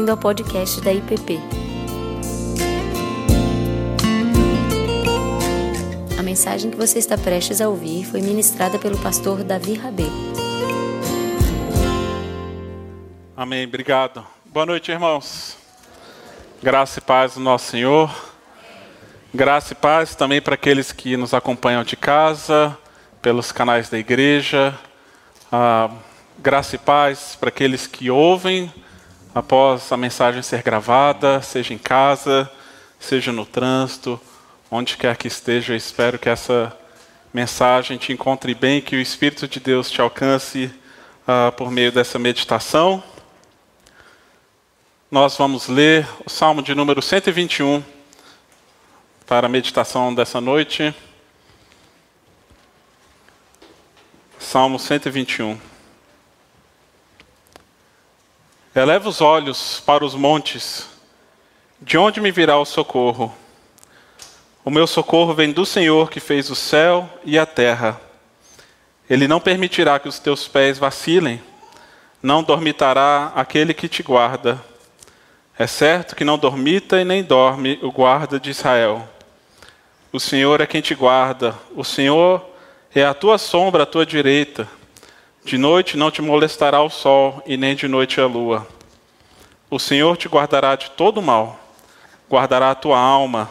bem-vindo ao podcast da IPP. A mensagem que você está prestes a ouvir foi ministrada pelo pastor Davi Rabê. Amém, obrigado. Boa noite, irmãos. Graça e paz do nosso Senhor. Graça e paz também para aqueles que nos acompanham de casa, pelos canais da igreja. Ah, graça e paz para aqueles que ouvem após a mensagem ser gravada, seja em casa, seja no trânsito, onde quer que esteja. Eu espero que essa mensagem te encontre bem, que o Espírito de Deus te alcance uh, por meio dessa meditação. Nós vamos ler o Salmo de número 121 para a meditação dessa noite. Salmo 121. Eleva os olhos para os montes, de onde me virá o socorro? O meu socorro vem do Senhor que fez o céu e a terra. Ele não permitirá que os teus pés vacilem, não dormitará aquele que te guarda. É certo que não dormita e nem dorme o guarda de Israel. O Senhor é quem te guarda, o Senhor é a tua sombra à tua direita. De noite não te molestará o sol, e nem de noite a lua. O Senhor te guardará de todo mal, guardará a tua alma.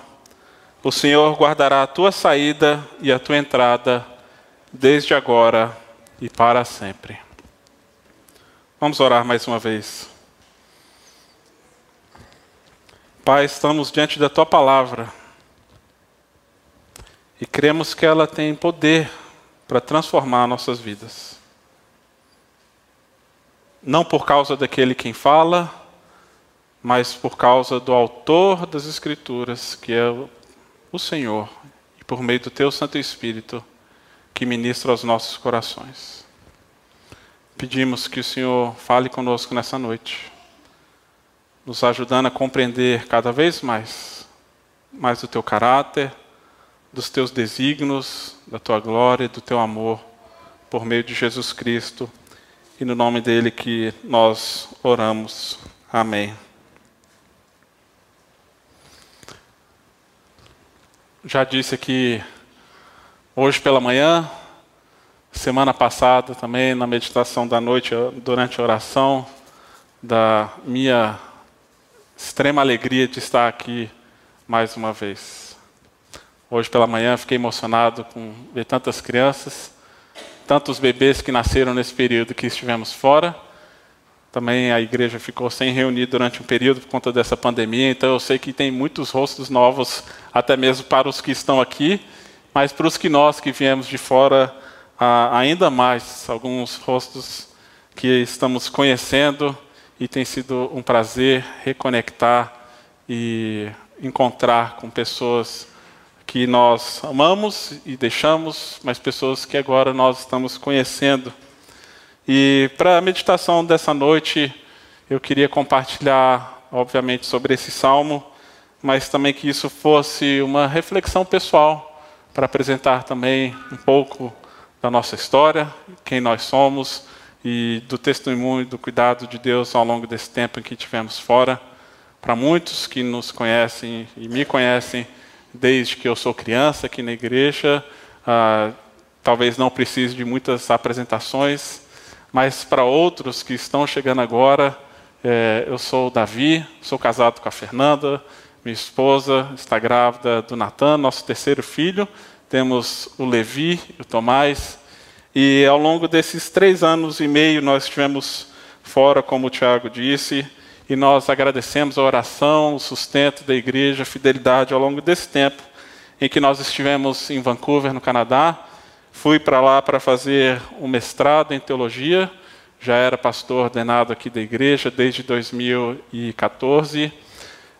O Senhor guardará a tua saída e a tua entrada, desde agora e para sempre. Vamos orar mais uma vez. Pai, estamos diante da tua palavra e cremos que ela tem poder para transformar nossas vidas. Não por causa daquele quem fala, mas por causa do autor das Escrituras, que é o Senhor, e por meio do Teu Santo Espírito, que ministra aos nossos corações. Pedimos que o Senhor fale conosco nessa noite, nos ajudando a compreender cada vez mais, mais do Teu caráter, dos teus desígnios, da tua glória, do teu amor, por meio de Jesus Cristo e no nome dele que nós oramos. Amém. Já disse aqui hoje pela manhã, semana passada também na meditação da noite, durante a oração, da minha extrema alegria de estar aqui mais uma vez. Hoje pela manhã fiquei emocionado com ver tantas crianças, tantos bebês que nasceram nesse período que estivemos fora. Também a igreja ficou sem reunir durante um período por conta dessa pandemia, então eu sei que tem muitos rostos novos, até mesmo para os que estão aqui, mas para os que nós que viemos de fora, ainda mais, alguns rostos que estamos conhecendo e tem sido um prazer reconectar e encontrar com pessoas que nós amamos e deixamos, mas pessoas que agora nós estamos conhecendo. E para a meditação dessa noite, eu queria compartilhar, obviamente, sobre esse salmo, mas também que isso fosse uma reflexão pessoal, para apresentar também um pouco da nossa história, quem nós somos e do testemunho do cuidado de Deus ao longo desse tempo em que tivemos fora. Para muitos que nos conhecem e me conhecem, desde que eu sou criança aqui na igreja. Ah, talvez não precise de muitas apresentações, mas para outros que estão chegando agora, é, eu sou o Davi, sou casado com a Fernanda, minha esposa está grávida do Natan, nosso terceiro filho. Temos o Levi o Tomás. E ao longo desses três anos e meio nós estivemos fora, como o Tiago disse, e nós agradecemos a oração, o sustento da igreja, a fidelidade ao longo desse tempo em que nós estivemos em Vancouver, no Canadá. Fui para lá para fazer um mestrado em teologia, já era pastor ordenado aqui da igreja desde 2014,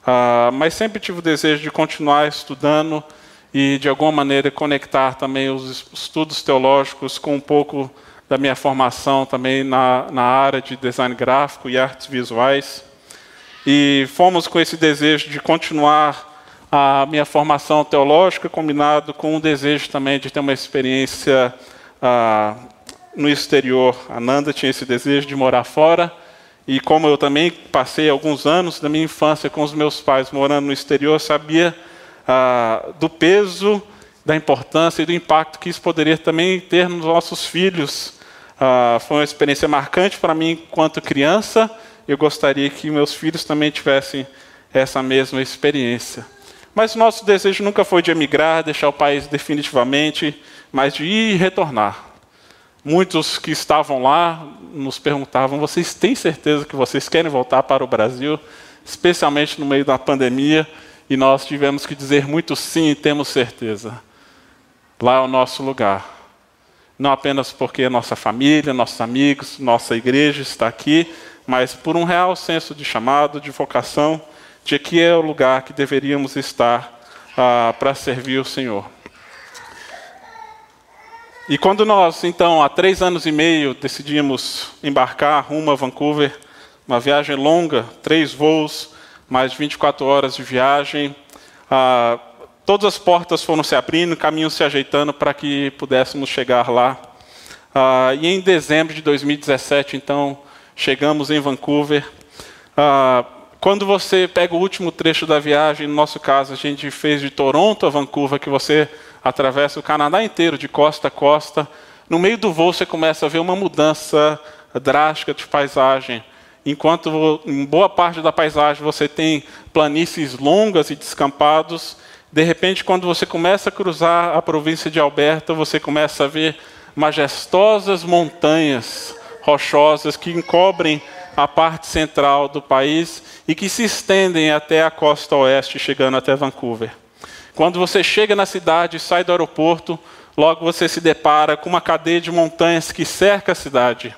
ah, mas sempre tive o desejo de continuar estudando e, de alguma maneira, conectar também os estudos teológicos com um pouco da minha formação também na, na área de design gráfico e artes visuais. E fomos com esse desejo de continuar a minha formação teológica, combinado com o desejo também de ter uma experiência ah, no exterior. A Nanda tinha esse desejo de morar fora, e como eu também passei alguns anos da minha infância com os meus pais morando no exterior, sabia ah, do peso, da importância e do impacto que isso poderia também ter nos nossos filhos. Ah, foi uma experiência marcante para mim enquanto criança. Eu gostaria que meus filhos também tivessem essa mesma experiência. Mas nosso desejo nunca foi de emigrar, deixar o país definitivamente, mas de ir e retornar. Muitos que estavam lá nos perguntavam: vocês têm certeza que vocês querem voltar para o Brasil, especialmente no meio da pandemia? E nós tivemos que dizer muito sim, temos certeza. Lá é o nosso lugar. Não apenas porque nossa família, nossos amigos, nossa igreja está aqui, mas por um real senso de chamado, de vocação, de que é o lugar que deveríamos estar ah, para servir o Senhor. E quando nós, então, há três anos e meio, decidimos embarcar rumo a Vancouver, uma viagem longa, três voos, mais de 24 horas de viagem, ah, todas as portas foram se abrindo, caminhos se ajeitando para que pudéssemos chegar lá. Ah, e em dezembro de 2017, então, chegamos em Vancouver. Ah, quando você pega o último trecho da viagem, no nosso caso, a gente fez de Toronto a Vancouver, que você atravessa o Canadá inteiro, de costa a costa. No meio do voo, você começa a ver uma mudança drástica de paisagem. Enquanto em boa parte da paisagem você tem planícies longas e descampados, de repente, quando você começa a cruzar a província de Alberta, você começa a ver majestosas montanhas rochosas que encobrem a parte central do país e que se estendem até a costa oeste, chegando até Vancouver. Quando você chega na cidade e sai do aeroporto, logo você se depara com uma cadeia de montanhas que cerca a cidade.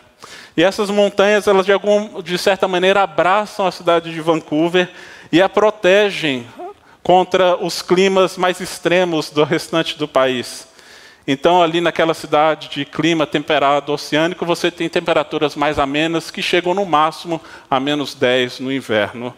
E essas montanhas, elas de, algum, de certa maneira abraçam a cidade de Vancouver e a protegem contra os climas mais extremos do restante do país. Então, ali naquela cidade de clima temperado oceânico, você tem temperaturas mais amenas que chegam no máximo a menos 10 no inverno,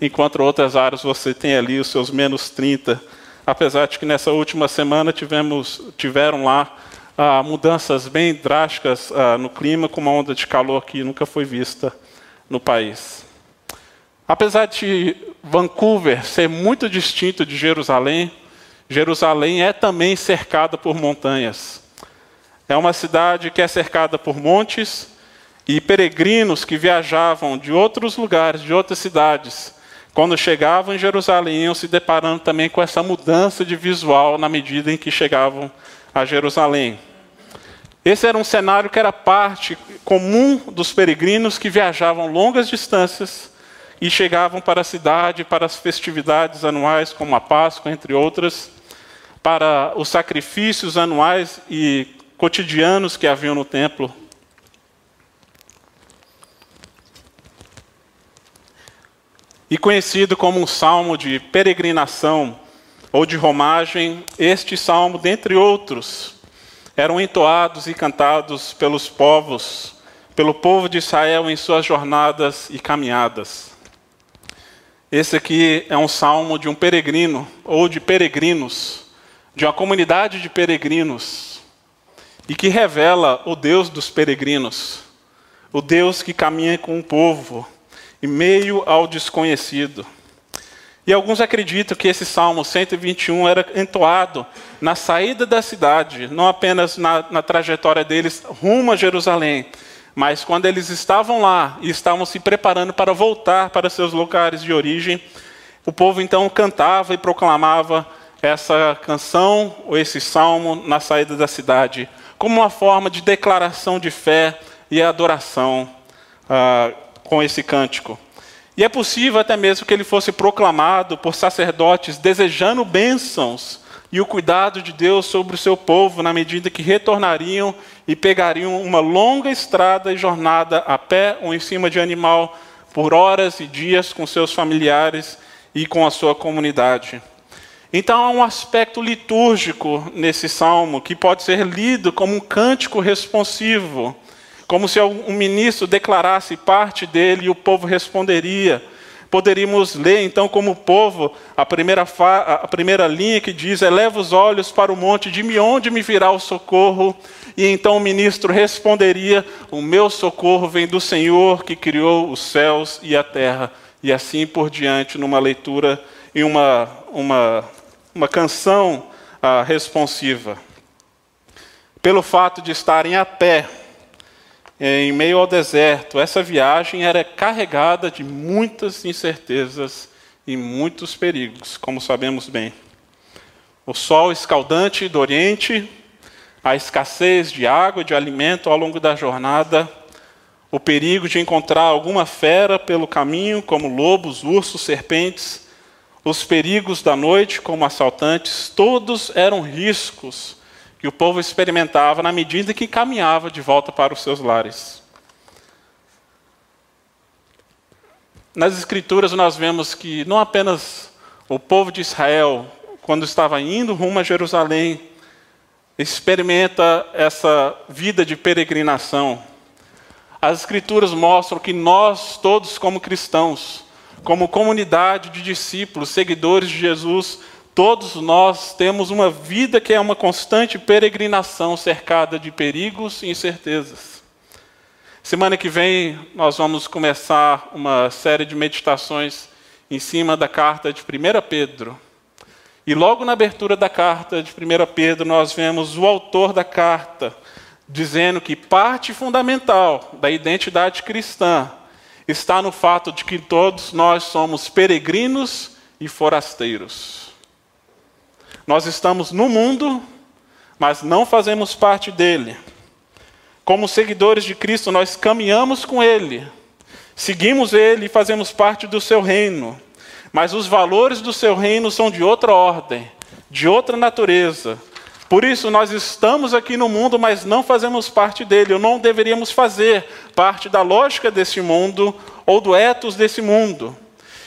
enquanto outras áreas você tem ali os seus menos 30. Apesar de que nessa última semana tivemos, tiveram lá ah, mudanças bem drásticas ah, no clima, com uma onda de calor que nunca foi vista no país. Apesar de Vancouver ser muito distinto de Jerusalém, Jerusalém é também cercada por montanhas. É uma cidade que é cercada por montes e peregrinos que viajavam de outros lugares, de outras cidades, quando chegavam em Jerusalém, iam se deparando também com essa mudança de visual na medida em que chegavam a Jerusalém. Esse era um cenário que era parte comum dos peregrinos que viajavam longas distâncias e chegavam para a cidade, para as festividades anuais, como a Páscoa, entre outras, para os sacrifícios anuais e cotidianos que haviam no templo. E conhecido como um salmo de peregrinação ou de romagem, este salmo, dentre outros, eram entoados e cantados pelos povos, pelo povo de Israel em suas jornadas e caminhadas. Esse aqui é um salmo de um peregrino ou de peregrinos de uma comunidade de peregrinos e que revela o Deus dos peregrinos, o Deus que caminha com o povo em meio ao desconhecido. E alguns acreditam que esse Salmo 121 era entoado na saída da cidade, não apenas na, na trajetória deles rumo a Jerusalém, mas quando eles estavam lá e estavam se preparando para voltar para seus lugares de origem, o povo então cantava e proclamava essa canção ou esse salmo na saída da cidade, como uma forma de declaração de fé e adoração ah, com esse cântico. E é possível até mesmo que ele fosse proclamado por sacerdotes desejando bênçãos e o cuidado de Deus sobre o seu povo na medida que retornariam e pegariam uma longa estrada e jornada a pé ou em cima de animal por horas e dias com seus familiares e com a sua comunidade. Então há um aspecto litúrgico nesse salmo que pode ser lido como um cântico responsivo, como se um ministro declarasse parte dele e o povo responderia. Poderíamos ler, então, como povo, a primeira, a primeira linha que diz: Eleva os olhos para o monte, de onde me virá o socorro? E então o ministro responderia: O meu socorro vem do Senhor que criou os céus e a terra. E assim por diante, numa leitura e uma, uma, uma canção ah, responsiva. Pelo fato de estarem a pé, em meio ao deserto, essa viagem era carregada de muitas incertezas e muitos perigos, como sabemos bem. O sol escaldante do Oriente, a escassez de água e de alimento ao longo da jornada, o perigo de encontrar alguma fera pelo caminho, como lobos, ursos, serpentes, os perigos da noite, como assaltantes, todos eram riscos que o povo experimentava na medida que caminhava de volta para os seus lares. Nas Escrituras, nós vemos que não apenas o povo de Israel, quando estava indo rumo a Jerusalém, experimenta essa vida de peregrinação. As Escrituras mostram que nós, todos como cristãos, como comunidade de discípulos, seguidores de Jesus, Todos nós temos uma vida que é uma constante peregrinação cercada de perigos e incertezas. Semana que vem nós vamos começar uma série de meditações em cima da carta de 1 Pedro. E logo na abertura da carta de 1 Pedro nós vemos o autor da carta dizendo que parte fundamental da identidade cristã está no fato de que todos nós somos peregrinos e forasteiros. Nós estamos no mundo, mas não fazemos parte dele. Como seguidores de Cristo, nós caminhamos com Ele, seguimos Ele e fazemos parte do seu reino. Mas os valores do seu reino são de outra ordem, de outra natureza. Por isso, nós estamos aqui no mundo, mas não fazemos parte dele, ou não deveríamos fazer parte da lógica desse mundo ou do etos desse mundo.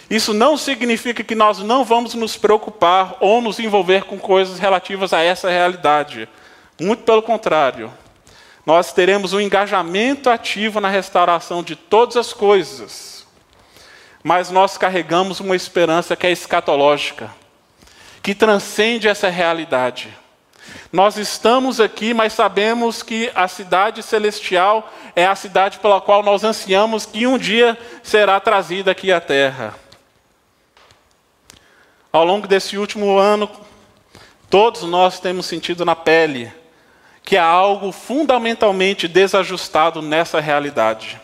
Isso não significa que nós não vamos nos preocupar ou nos envolver com coisas relativas a essa realidade. Muito pelo contrário. Nós teremos um engajamento ativo na restauração de todas as coisas. Mas nós carregamos uma esperança que é escatológica, que transcende essa realidade. Nós estamos aqui, mas sabemos que a cidade celestial é a cidade pela qual nós ansiamos que um dia será trazida aqui à terra. Ao longo desse último ano, todos nós temos sentido na pele que há algo fundamentalmente desajustado nessa realidade.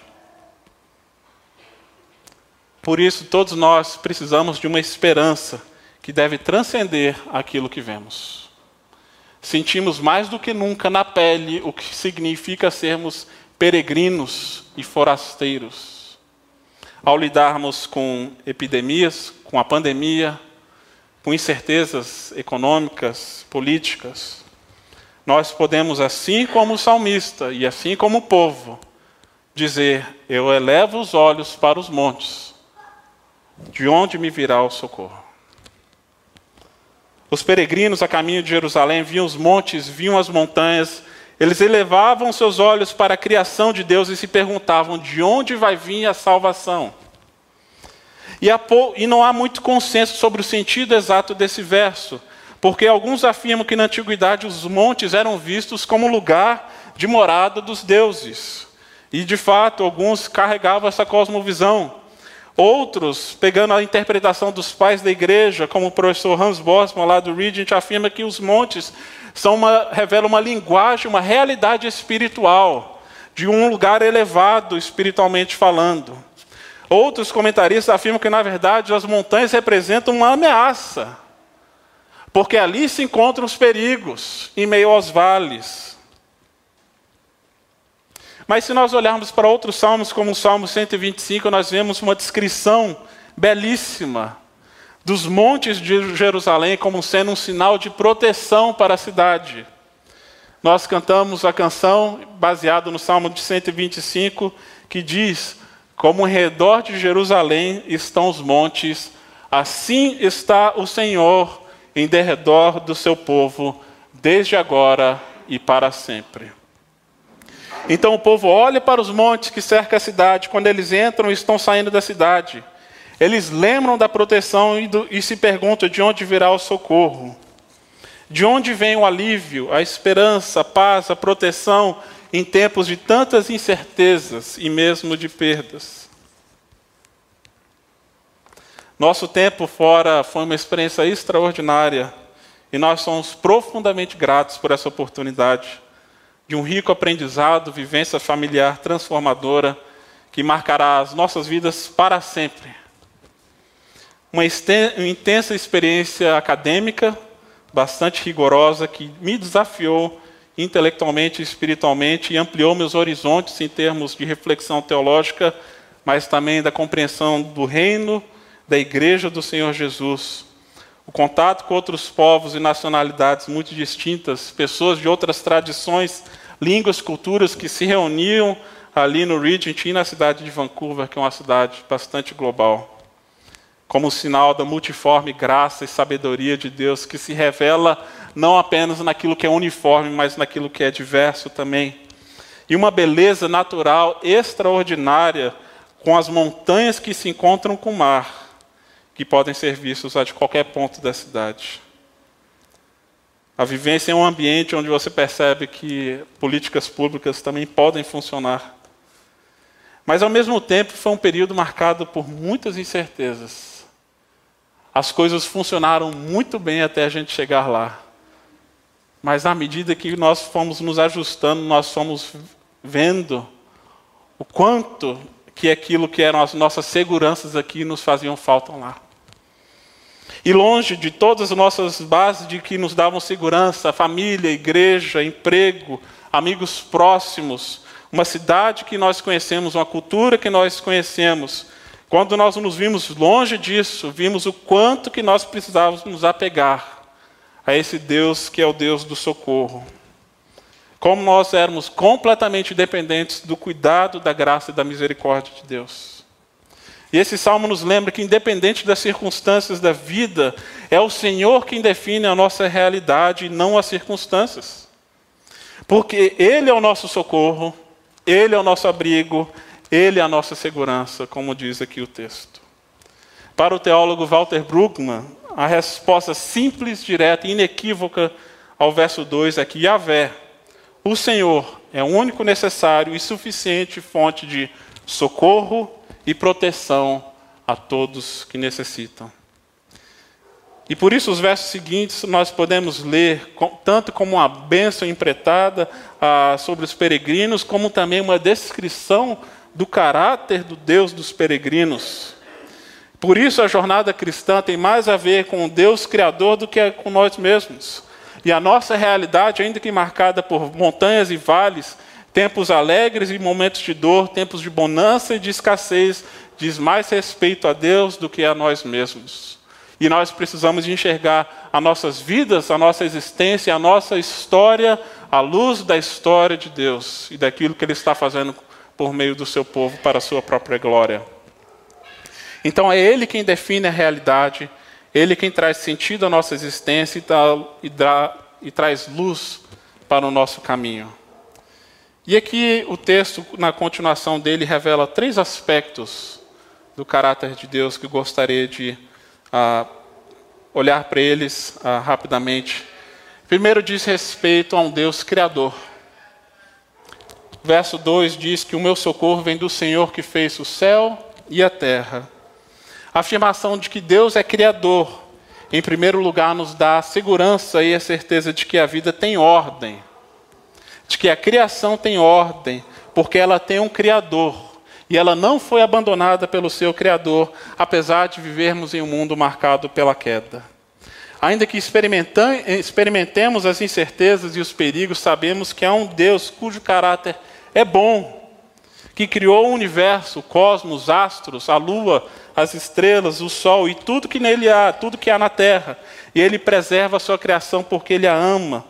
Por isso, todos nós precisamos de uma esperança que deve transcender aquilo que vemos. Sentimos mais do que nunca na pele o que significa sermos peregrinos e forasteiros. Ao lidarmos com epidemias, com a pandemia, com incertezas econômicas, políticas, nós podemos, assim como o salmista e assim como o povo, dizer: Eu elevo os olhos para os montes, de onde me virá o socorro? Os peregrinos a caminho de Jerusalém viam os montes, viam as montanhas, eles elevavam seus olhos para a criação de Deus e se perguntavam: de onde vai vir a salvação? E, e não há muito consenso sobre o sentido exato desse verso, porque alguns afirmam que na antiguidade os montes eram vistos como lugar de morada dos deuses. E de fato, alguns carregavam essa cosmovisão. Outros, pegando a interpretação dos pais da igreja, como o professor Hans Bosman, lá do Regent, afirma que os montes são uma, revelam uma linguagem, uma realidade espiritual, de um lugar elevado espiritualmente falando. Outros comentaristas afirmam que, na verdade, as montanhas representam uma ameaça, porque ali se encontram os perigos, em meio aos vales. Mas se nós olharmos para outros salmos, como o Salmo 125, nós vemos uma descrição belíssima dos montes de Jerusalém como sendo um sinal de proteção para a cidade. Nós cantamos a canção baseada no Salmo de 125, que diz: como em redor de Jerusalém estão os montes, assim está o Senhor em derredor do seu povo, desde agora e para sempre. Então o povo olha para os montes que cercam a cidade, quando eles entram e estão saindo da cidade. Eles lembram da proteção e, do, e se perguntam de onde virá o socorro. De onde vem o alívio, a esperança, a paz, a proteção em tempos de tantas incertezas e mesmo de perdas? Nosso tempo fora foi uma experiência extraordinária e nós somos profundamente gratos por essa oportunidade de um rico aprendizado, vivência familiar transformadora que marcará as nossas vidas para sempre. Uma intensa experiência acadêmica, bastante rigorosa, que me desafiou intelectualmente e espiritualmente e ampliou meus horizontes em termos de reflexão teológica, mas também da compreensão do reino da Igreja do Senhor Jesus. O contato com outros povos e nacionalidades muito distintas, pessoas de outras tradições, línguas, culturas que se reuniam ali no Regent e na cidade de Vancouver, que é uma cidade bastante global como sinal da multiforme graça e sabedoria de Deus que se revela não apenas naquilo que é uniforme, mas naquilo que é diverso também. E uma beleza natural extraordinária com as montanhas que se encontram com o mar, que podem ser vistos de qualquer ponto da cidade. A vivência em um ambiente onde você percebe que políticas públicas também podem funcionar. Mas, ao mesmo tempo, foi um período marcado por muitas incertezas as coisas funcionaram muito bem até a gente chegar lá. Mas à medida que nós fomos nos ajustando, nós fomos vendo o quanto que aquilo que eram as nossas seguranças aqui nos faziam falta lá. E longe de todas as nossas bases de que nos davam segurança, família, igreja, emprego, amigos próximos, uma cidade que nós conhecemos, uma cultura que nós conhecemos, quando nós nos vimos longe disso, vimos o quanto que nós precisávamos nos apegar a esse Deus que é o Deus do socorro. Como nós éramos completamente dependentes do cuidado, da graça e da misericórdia de Deus. E esse salmo nos lembra que, independente das circunstâncias da vida, é o Senhor quem define a nossa realidade e não as circunstâncias. Porque Ele é o nosso socorro, Ele é o nosso abrigo, ele é a nossa segurança, como diz aqui o texto. Para o teólogo Walter Brueggemann, a resposta simples, direta e inequívoca ao verso 2 é que Yahvé, o Senhor, é o único necessário e suficiente fonte de socorro e proteção a todos que necessitam. E por isso os versos seguintes nós podemos ler tanto como uma bênção empretada ah, sobre os peregrinos, como também uma descrição do caráter do Deus dos peregrinos. Por isso a jornada cristã tem mais a ver com o Deus Criador do que com nós mesmos. E a nossa realidade, ainda que marcada por montanhas e vales, tempos alegres e momentos de dor, tempos de bonança e de escassez, diz mais respeito a Deus do que a nós mesmos. E nós precisamos enxergar as nossas vidas, a nossa existência, a nossa história à luz da história de Deus e daquilo que Ele está fazendo por meio do seu povo para a sua própria glória. Então é Ele quem define a realidade, Ele quem traz sentido à nossa existência e, dá, e, dá, e traz luz para o nosso caminho. E aqui o texto, na continuação dele, revela três aspectos do caráter de Deus que gostaria de ah, olhar para eles ah, rapidamente. Primeiro diz respeito a um Deus criador verso 2 diz que o meu socorro vem do Senhor que fez o céu e a terra. A afirmação de que Deus é criador, em primeiro lugar, nos dá a segurança e a certeza de que a vida tem ordem, de que a criação tem ordem, porque ela tem um Criador e ela não foi abandonada pelo seu Criador, apesar de vivermos em um mundo marcado pela queda. Ainda que experimentemos as incertezas e os perigos, sabemos que há um Deus cujo caráter é bom, que criou o universo, o cosmos, os astros, a lua, as estrelas, o sol e tudo que nele há, tudo que há na terra. E ele preserva a sua criação porque ele a ama.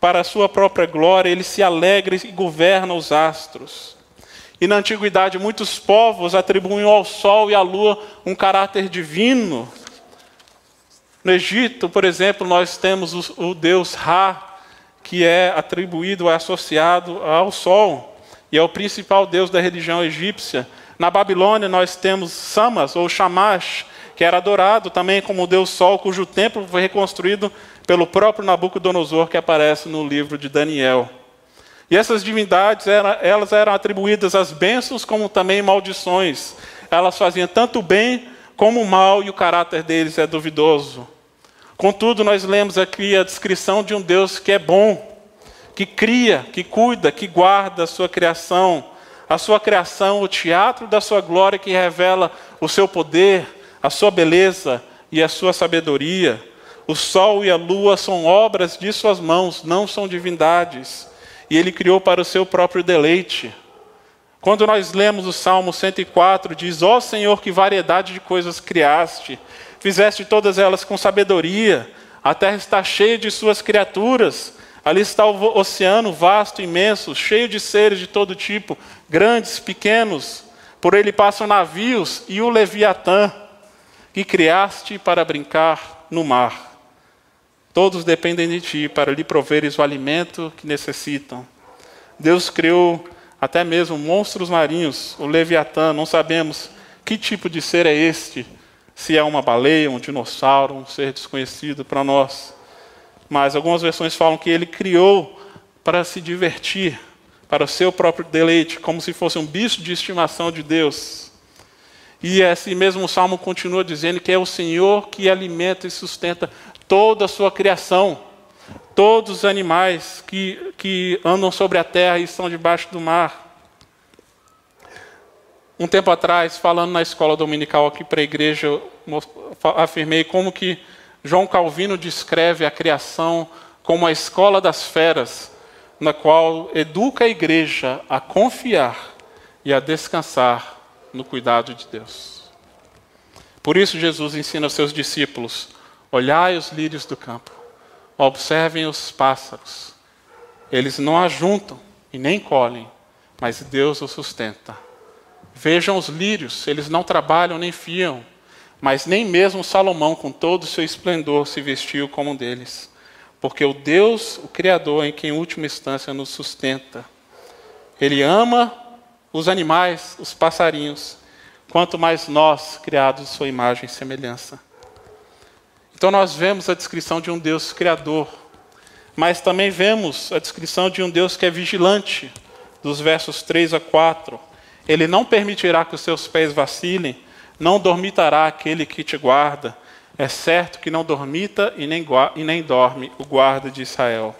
Para a sua própria glória, ele se alegra e governa os astros. E na antiguidade, muitos povos atribuíam ao sol e à lua um caráter divino. No Egito, por exemplo, nós temos o, deus Ra, que é atribuído, é associado ao sol e é o principal deus da religião egípcia, Na Babilônia nós temos Samas ou Shamash, que era adorado também como Deus Sol, cujo templo foi reconstruído pelo próprio Nabucodonosor, que aparece no livro de Daniel. E essas divindades, elas eram atribuídas às bênçãos como também maldições. Elas faziam tanto bem como o mal, e o caráter deles é duvidoso. Contudo, nós lemos aqui a descrição de um Deus que é bom, que cria, que cuida, que guarda a sua criação, a sua criação, o teatro da sua glória que revela o seu poder, a sua beleza e a sua sabedoria. O sol e a lua são obras de suas mãos, não são divindades. E ele criou para o seu próprio deleite. Quando nós lemos o Salmo 104, diz: Ó oh Senhor, que variedade de coisas criaste, fizeste todas elas com sabedoria, a terra está cheia de suas criaturas. Ali está o oceano vasto, imenso, cheio de seres de todo tipo, grandes, pequenos. Por ele passam navios e o Leviatã, que criaste para brincar no mar. Todos dependem de ti para lhe proveres o alimento que necessitam. Deus criou até mesmo monstros marinhos, o Leviatã, não sabemos que tipo de ser é este, se é uma baleia, um dinossauro, um ser desconhecido para nós. Mas algumas versões falam que ele criou para se divertir, para o seu próprio deleite, como se fosse um bicho de estimação de Deus. E esse mesmo salmo continua dizendo que é o Senhor que alimenta e sustenta toda a sua criação, todos os animais que, que andam sobre a terra e estão debaixo do mar. Um tempo atrás, falando na escola dominical aqui para a igreja, afirmei como que João Calvino descreve a criação como a escola das feras, na qual educa a igreja a confiar e a descansar no cuidado de Deus. Por isso, Jesus ensina aos seus discípulos: olhai os lírios do campo, observem os pássaros. Eles não ajuntam e nem colhem, mas Deus os sustenta. Vejam os lírios, eles não trabalham nem fiam, mas nem mesmo Salomão, com todo o seu esplendor, se vestiu como um deles. Porque o Deus, o Criador, em quem em última instância nos sustenta, Ele ama os animais, os passarinhos, quanto mais nós, criados Sua imagem e semelhança. Então nós vemos a descrição de um Deus Criador, mas também vemos a descrição de um Deus que é vigilante, dos versos 3 a 4 ele não permitirá que os seus pés vacilem, não dormitará aquele que te guarda. É certo que não dormita e nem, e nem dorme o guarda de Israel.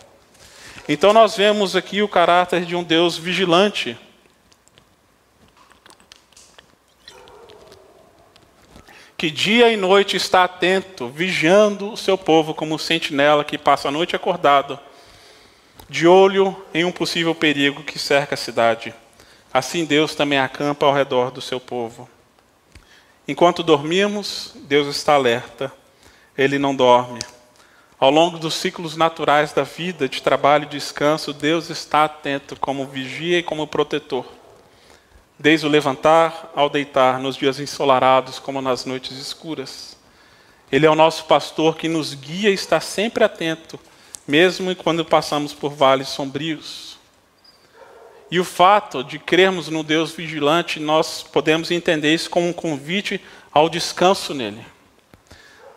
Então nós vemos aqui o caráter de um Deus vigilante. Que dia e noite está atento, vigiando o seu povo como sentinela que passa a noite acordado, de olho em um possível perigo que cerca a cidade. Assim Deus também acampa ao redor do seu povo. Enquanto dormimos, Deus está alerta, Ele não dorme. Ao longo dos ciclos naturais da vida, de trabalho e descanso, Deus está atento como vigia e como protetor. Desde o levantar ao deitar, nos dias ensolarados como nas noites escuras. Ele é o nosso pastor que nos guia e está sempre atento, mesmo quando passamos por vales sombrios. E o fato de crermos no Deus vigilante, nós podemos entender isso como um convite ao descanso nele.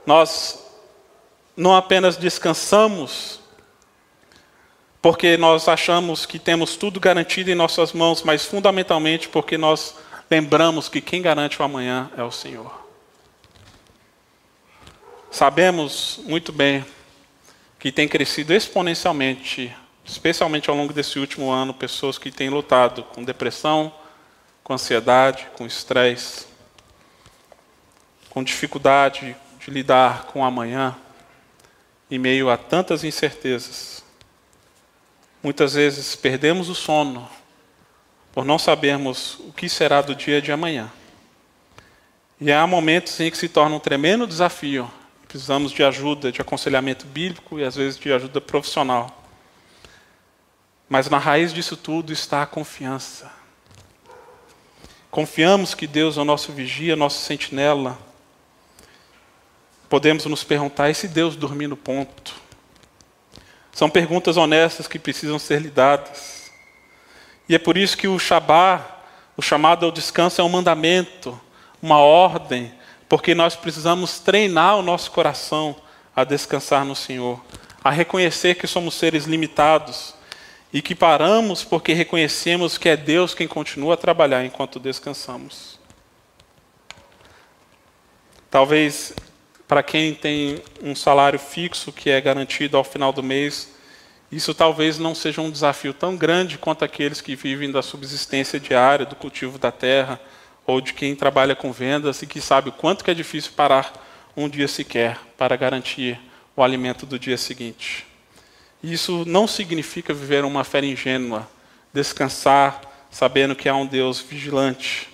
Nós não apenas descansamos porque nós achamos que temos tudo garantido em nossas mãos, mas fundamentalmente porque nós lembramos que quem garante o amanhã é o Senhor. Sabemos muito bem que tem crescido exponencialmente especialmente ao longo desse último ano, pessoas que têm lutado com depressão, com ansiedade, com estresse, com dificuldade de lidar com o amanhã, em meio a tantas incertezas. Muitas vezes perdemos o sono por não sabermos o que será do dia de amanhã. E há momentos em que se torna um tremendo desafio. Precisamos de ajuda, de aconselhamento bíblico e às vezes de ajuda profissional mas na raiz disso tudo está a confiança. Confiamos que Deus é o nosso vigia, nosso sentinela. Podemos nos perguntar: e se Deus dormir no ponto? São perguntas honestas que precisam ser lidadas. E é por isso que o Shabá, O chamado ao descanso é um mandamento, uma ordem, porque nós precisamos treinar o nosso coração a descansar no Senhor, a reconhecer que somos seres limitados e que paramos porque reconhecemos que é Deus quem continua a trabalhar enquanto descansamos. Talvez para quem tem um salário fixo que é garantido ao final do mês, isso talvez não seja um desafio tão grande quanto aqueles que vivem da subsistência diária, do cultivo da terra, ou de quem trabalha com vendas e que sabe o quanto que é difícil parar um dia sequer para garantir o alimento do dia seguinte. Isso não significa viver uma fé ingênua, descansar sabendo que há um Deus vigilante.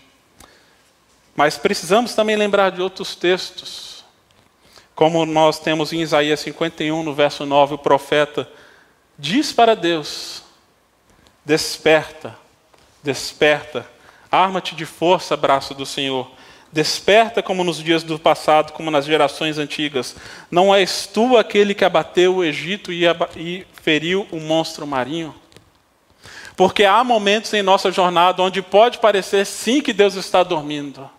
Mas precisamos também lembrar de outros textos. Como nós temos em Isaías 51, no verso 9, o profeta diz para Deus: Desperta, desperta, arma-te de força, braço do Senhor. Desperta como nos dias do passado, como nas gerações antigas. Não és tu aquele que abateu o Egito e, feriu o monstro marinho? Porque há momentos em nossa jornada onde pode parecer sim que Deus está dormindo.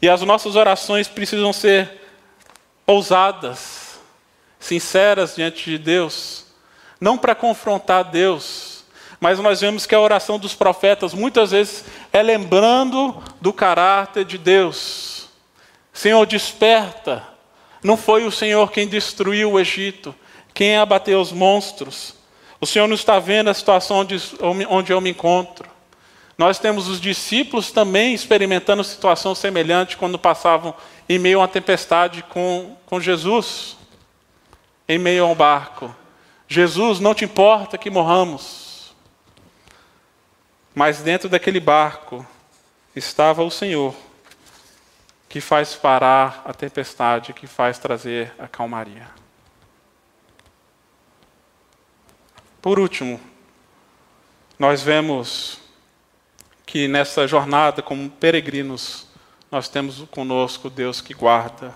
E as nossas orações precisam ser ousadas, sinceras diante de Deus não para confrontar Deus, mas nós vemos que a oração dos profetas muitas vezes é lembrando do caráter de Deus. Senhor, desperta. Não foi o Senhor quem destruiu o Egito, quem abateu os monstros. O Senhor não está vendo a situação onde eu me encontro. Nós temos os discípulos também experimentando situação semelhante quando passavam em meio a uma tempestade com, com Jesus, em meio a um barco. Jesus, não te importa que morramos. Mas dentro daquele barco estava o Senhor, que faz parar a tempestade, que faz trazer a calmaria. Por último, nós vemos que nessa jornada como peregrinos, nós temos conosco Deus que guarda.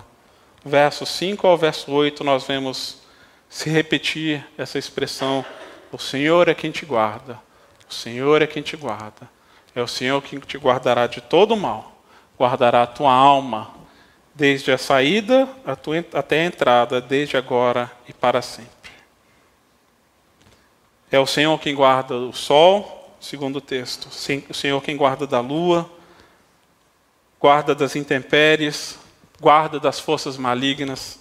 Verso 5 ao verso 8, nós vemos se repetir essa expressão: o Senhor é quem te guarda, o Senhor é quem te guarda, é o Senhor quem te guardará de todo mal, guardará a tua alma, desde a saída até a entrada, desde agora e para sempre. É o Senhor quem guarda o sol, segundo o texto, o Senhor quem guarda da lua, guarda das intempéries, guarda das forças malignas,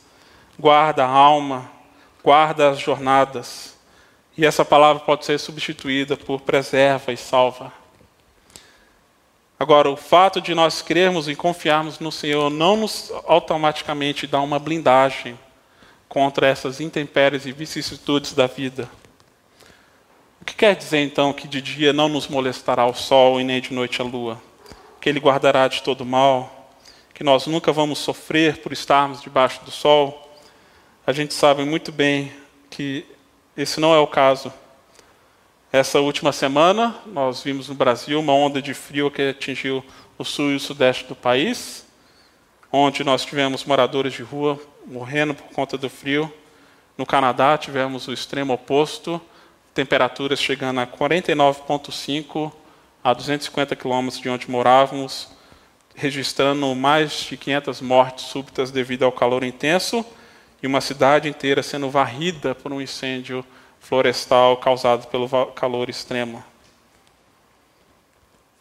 guarda a alma, guarda as jornadas. E essa palavra pode ser substituída por preserva e salva. Agora, o fato de nós crermos e confiarmos no Senhor não nos automaticamente dá uma blindagem contra essas intempéries e vicissitudes da vida. O que quer dizer então que de dia não nos molestará o sol e nem de noite a lua? Que Ele guardará de todo mal? Que nós nunca vamos sofrer por estarmos debaixo do sol? a gente sabe muito bem que esse não é o caso. Essa última semana, nós vimos no Brasil uma onda de frio que atingiu o sul e o sudeste do país, onde nós tivemos moradores de rua morrendo por conta do frio. No Canadá, tivemos o extremo oposto, temperaturas chegando a 49,5 a 250 quilômetros de onde morávamos, registrando mais de 500 mortes súbitas devido ao calor intenso e uma cidade inteira sendo varrida por um incêndio florestal causado pelo calor extremo.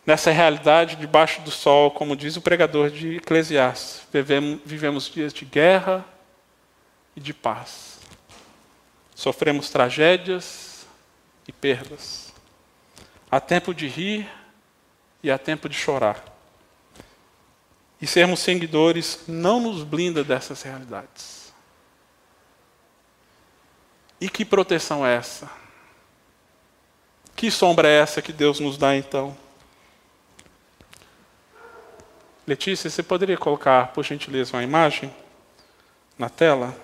Nessa realidade, debaixo do sol, como diz o pregador de Eclesiastes, vivemos, vivemos dias de guerra e de paz. Sofremos tragédias e perdas. Há tempo de rir e há tempo de chorar. E sermos seguidores não nos blinda dessas realidades. E que proteção é essa? Que sombra é essa que Deus nos dá então? Letícia, você poderia colocar, por gentileza, uma imagem na tela?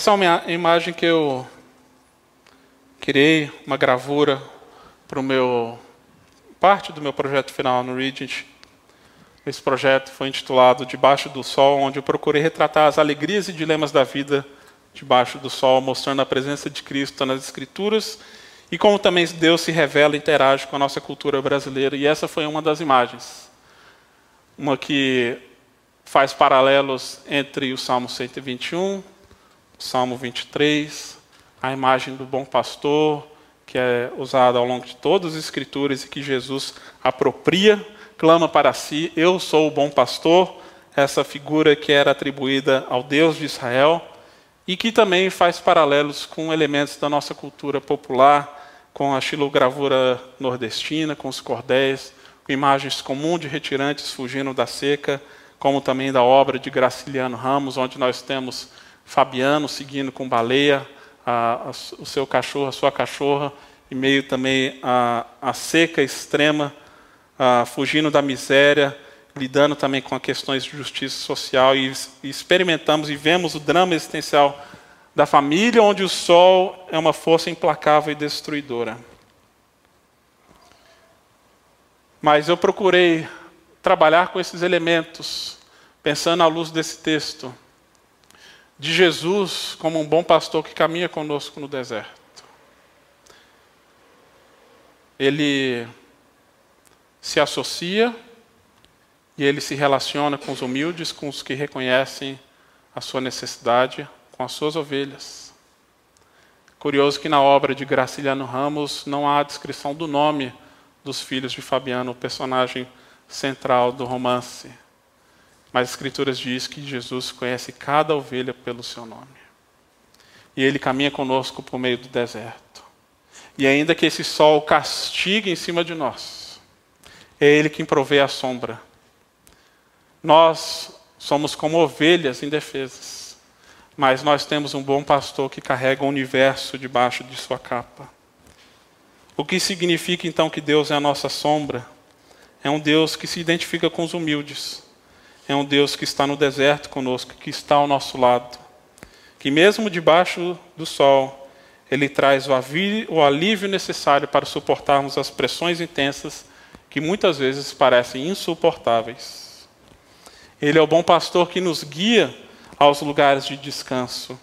Essa é uma imagem que eu criei, uma gravura para o meu parte do meu projeto final no Regent esse projeto foi intitulado Debaixo do Sol, onde eu procurei retratar as alegrias e dilemas da vida debaixo do sol, mostrando a presença de Cristo nas Escrituras E como também Deus se revela e interage com a nossa cultura brasileira. E essa foi uma das imagens. Uma que faz paralelos entre o Salmo 121, o Salmo 23, a imagem do bom pastor, que é usada ao longo de todas as Escrituras e que Jesus apropria, clama para si: Eu sou o bom pastor, essa figura que era atribuída ao Deus de Israel e que também faz paralelos com elementos da nossa cultura popular, com a xilogravura nordestina, com os cordéis, com imagens comuns de retirantes fugindo da seca, como também da obra de Graciliano Ramos, onde nós temos Fabiano seguindo com baleia, a, a, o seu cachorro, a sua cachorra, e meio também a, a seca extrema, fugindo da miséria, lidando também com questões de justiça social e, e experimentamos e vemos o drama existencial da família, onde o sol é uma força implacável e destruidora. Mas eu procurei trabalhar com esses elementos, pensando à luz desse texto, de Jesus como um bom pastor que caminha conosco no deserto. Ele se associa e ele se relaciona com os humildes, com os que reconhecem a sua necessidade, com as suas ovelhas. Curioso que na obra de Graciliano Ramos não há a descrição do nome dos filhos de Fabiano, o personagem central do romance. Mas as Escrituras diz que Jesus conhece cada ovelha pelo seu nome. E ele caminha conosco por meio do deserto. E ainda que esse sol castigue em cima de nós, é Ele quem provê a sombra. Nós somos como ovelhas indefesas, mas nós temos um bom pastor que carrega o universo debaixo de sua capa. O que significa então que Deus é a nossa sombra? É um Deus que se identifica com os humildes. É um Deus que está no deserto conosco, que está ao nosso lado. Que mesmo debaixo do sol, ele traz o alívio necessário para suportarmos as pressões intensas que muitas vezes parecem insuportáveis. Ele é o bom pastor que nos guia aos lugares de descanso.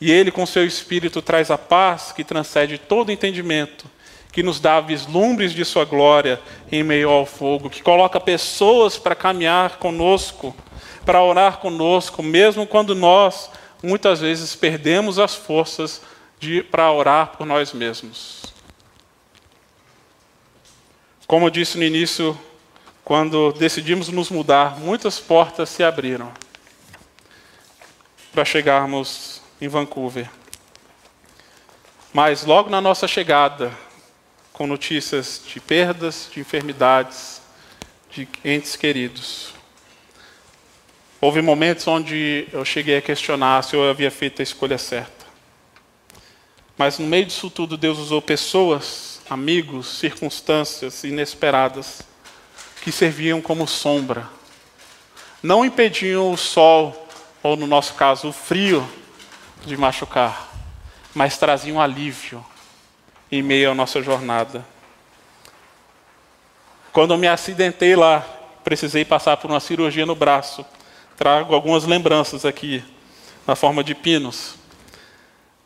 E ele, com seu espírito, traz a paz que transcende todo entendimento, que nos dá vislumbres de sua glória em meio ao fogo, que coloca pessoas para caminhar conosco, para orar conosco, mesmo quando nós muitas vezes perdemos as forças para orar por nós mesmos. Como eu disse no início, quando decidimos nos mudar, muitas portas se abriram para chegarmos em Vancouver. Mas logo na nossa chegada, com notícias de perdas, de enfermidades, de entes queridos, Houve momentos onde eu cheguei a questionar se eu havia feito a escolha certa. Mas no meio disso tudo, Deus usou pessoas, amigos, circunstâncias inesperadas que serviam como sombra. Não impediam o sol, ou no nosso caso, o frio, de machucar, mas traziam alívio em meio à nossa jornada. Quando eu me acidentei lá, precisei passar por uma cirurgia no braço trago algumas lembranças aqui, na forma de pinos.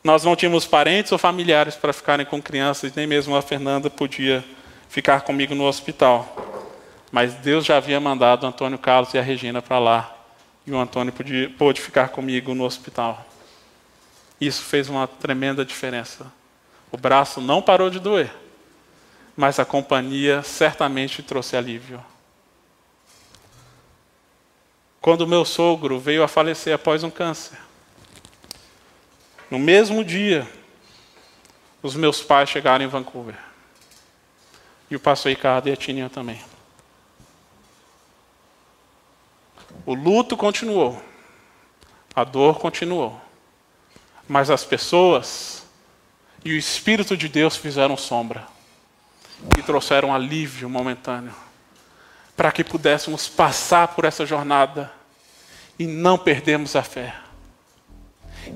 Nós não tínhamos parentes ou familiares para ficarem com crianças, nem mesmo a Fernanda podia ficar comigo no hospital. Mas Deus já havia mandado o Antônio Carlos e a Regina para lá, e o Antônio podia, pôde ficar comigo no hospital. Isso fez uma tremenda diferença. O braço não parou de doer, mas a companhia certamente trouxe alívio quando meu sogro veio a falecer após um câncer. No mesmo dia, os meus pais chegaram em Vancouver. E o pastor Ricardo e a Tininha também. O luto continuou. A dor continuou. Mas as pessoas e o Espírito de Deus fizeram sombra. E trouxeram alívio momentâneo para que pudéssemos passar por essa jornada e não perdermos a fé.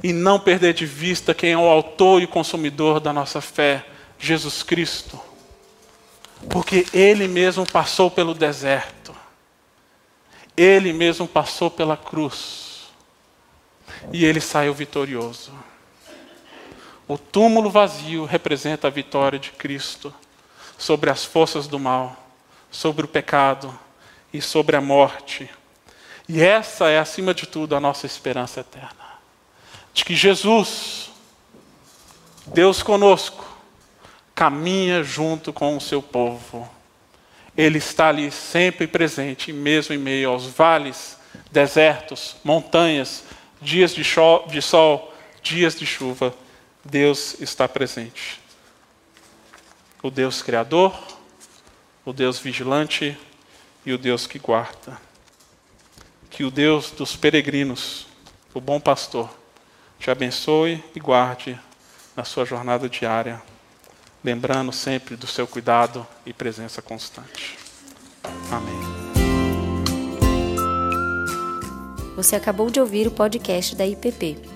E não perder de vista quem é o autor e consumidor da nossa fé, Jesus Cristo. Porque Ele mesmo passou pelo deserto. Ele mesmo passou pela cruz. E Ele saiu vitorioso. O túmulo vazio representa a vitória de Cristo sobre as forças do mal, sobre o pecado e sobre a morte. E essa é, acima de tudo, a nossa esperança eterna. De que Jesus, Deus conosco, caminha junto com o seu povo. Ele está ali sempre presente, mesmo em meio aos vales, desertos, montanhas, dias de, de sol, dias de chuva. Deus está presente. O Deus Criador, o Deus vigilante e o Deus que guarda. Que o Deus dos peregrinos, o bom pastor, te abençoe e guarde na sua jornada diária, lembrando sempre do seu cuidado e presença constante. Amém. Você acabou de ouvir o podcast da IPP.